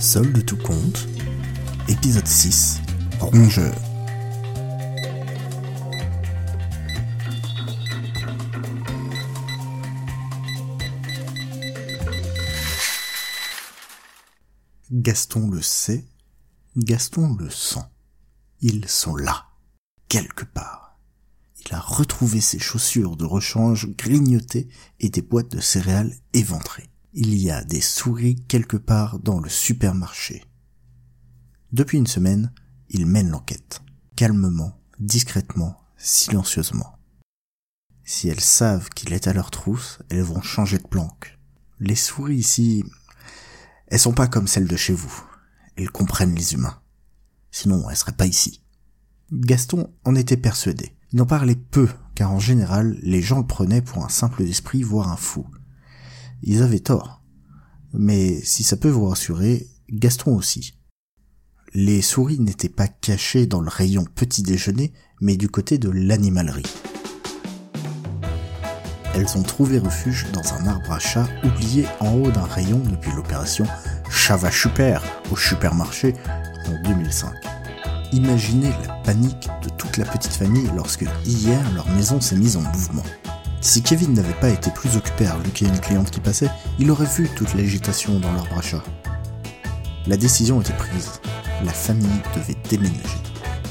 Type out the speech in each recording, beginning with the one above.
Sol de tout compte, épisode 6, Rongeur. Gaston le sait, Gaston le sent. Ils sont là, quelque part. Il a retrouvé ses chaussures de rechange grignotées et des boîtes de céréales éventrées. Il y a des souris quelque part dans le supermarché. Depuis une semaine, il mène l'enquête. Calmement, discrètement, silencieusement. Si elles savent qu'il est à leur trousse, elles vont changer de planque. Les souris ici, elles sont pas comme celles de chez vous. Elles comprennent les humains. Sinon, elles seraient pas ici. Gaston en était persuadé. Il en parlait peu, car en général, les gens le prenaient pour un simple esprit, voire un fou. Ils avaient tort. Mais si ça peut vous rassurer, Gaston aussi. Les souris n'étaient pas cachées dans le rayon petit déjeuner, mais du côté de l'animalerie. Elles ont trouvé refuge dans un arbre à chat oublié en haut d'un rayon depuis l'opération Chava Super au supermarché en 2005. Imaginez la panique de toute la petite famille lorsque hier leur maison s'est mise en mouvement. Si Kevin n'avait pas été plus occupé à reluquer une cliente qui passait, il aurait vu toute l'agitation dans leur brachat. La décision était prise. La famille devait déménager.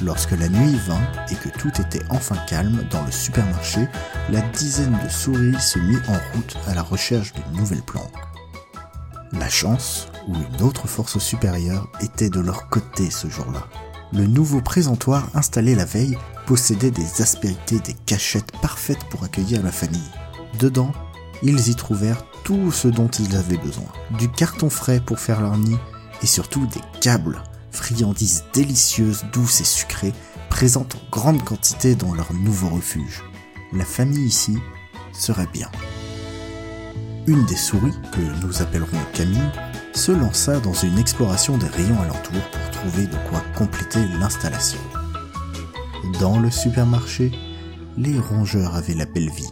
Lorsque la nuit vint et que tout était enfin calme dans le supermarché, la dizaine de souris se mit en route à la recherche d'une nouvelle planque. La chance, ou une autre force supérieure, était de leur côté ce jour-là. Le nouveau présentoir installé la veille possédaient des aspérités, des cachettes parfaites pour accueillir la famille. Dedans, ils y trouvèrent tout ce dont ils avaient besoin. Du carton frais pour faire leur nid, et surtout des câbles, friandises délicieuses, douces et sucrées, présentes en grande quantité dans leur nouveau refuge. La famille ici serait bien. Une des souris, que nous appellerons Camille, se lança dans une exploration des rayons alentours de quoi compléter l'installation. Dans le supermarché, les rongeurs avaient la belle vie.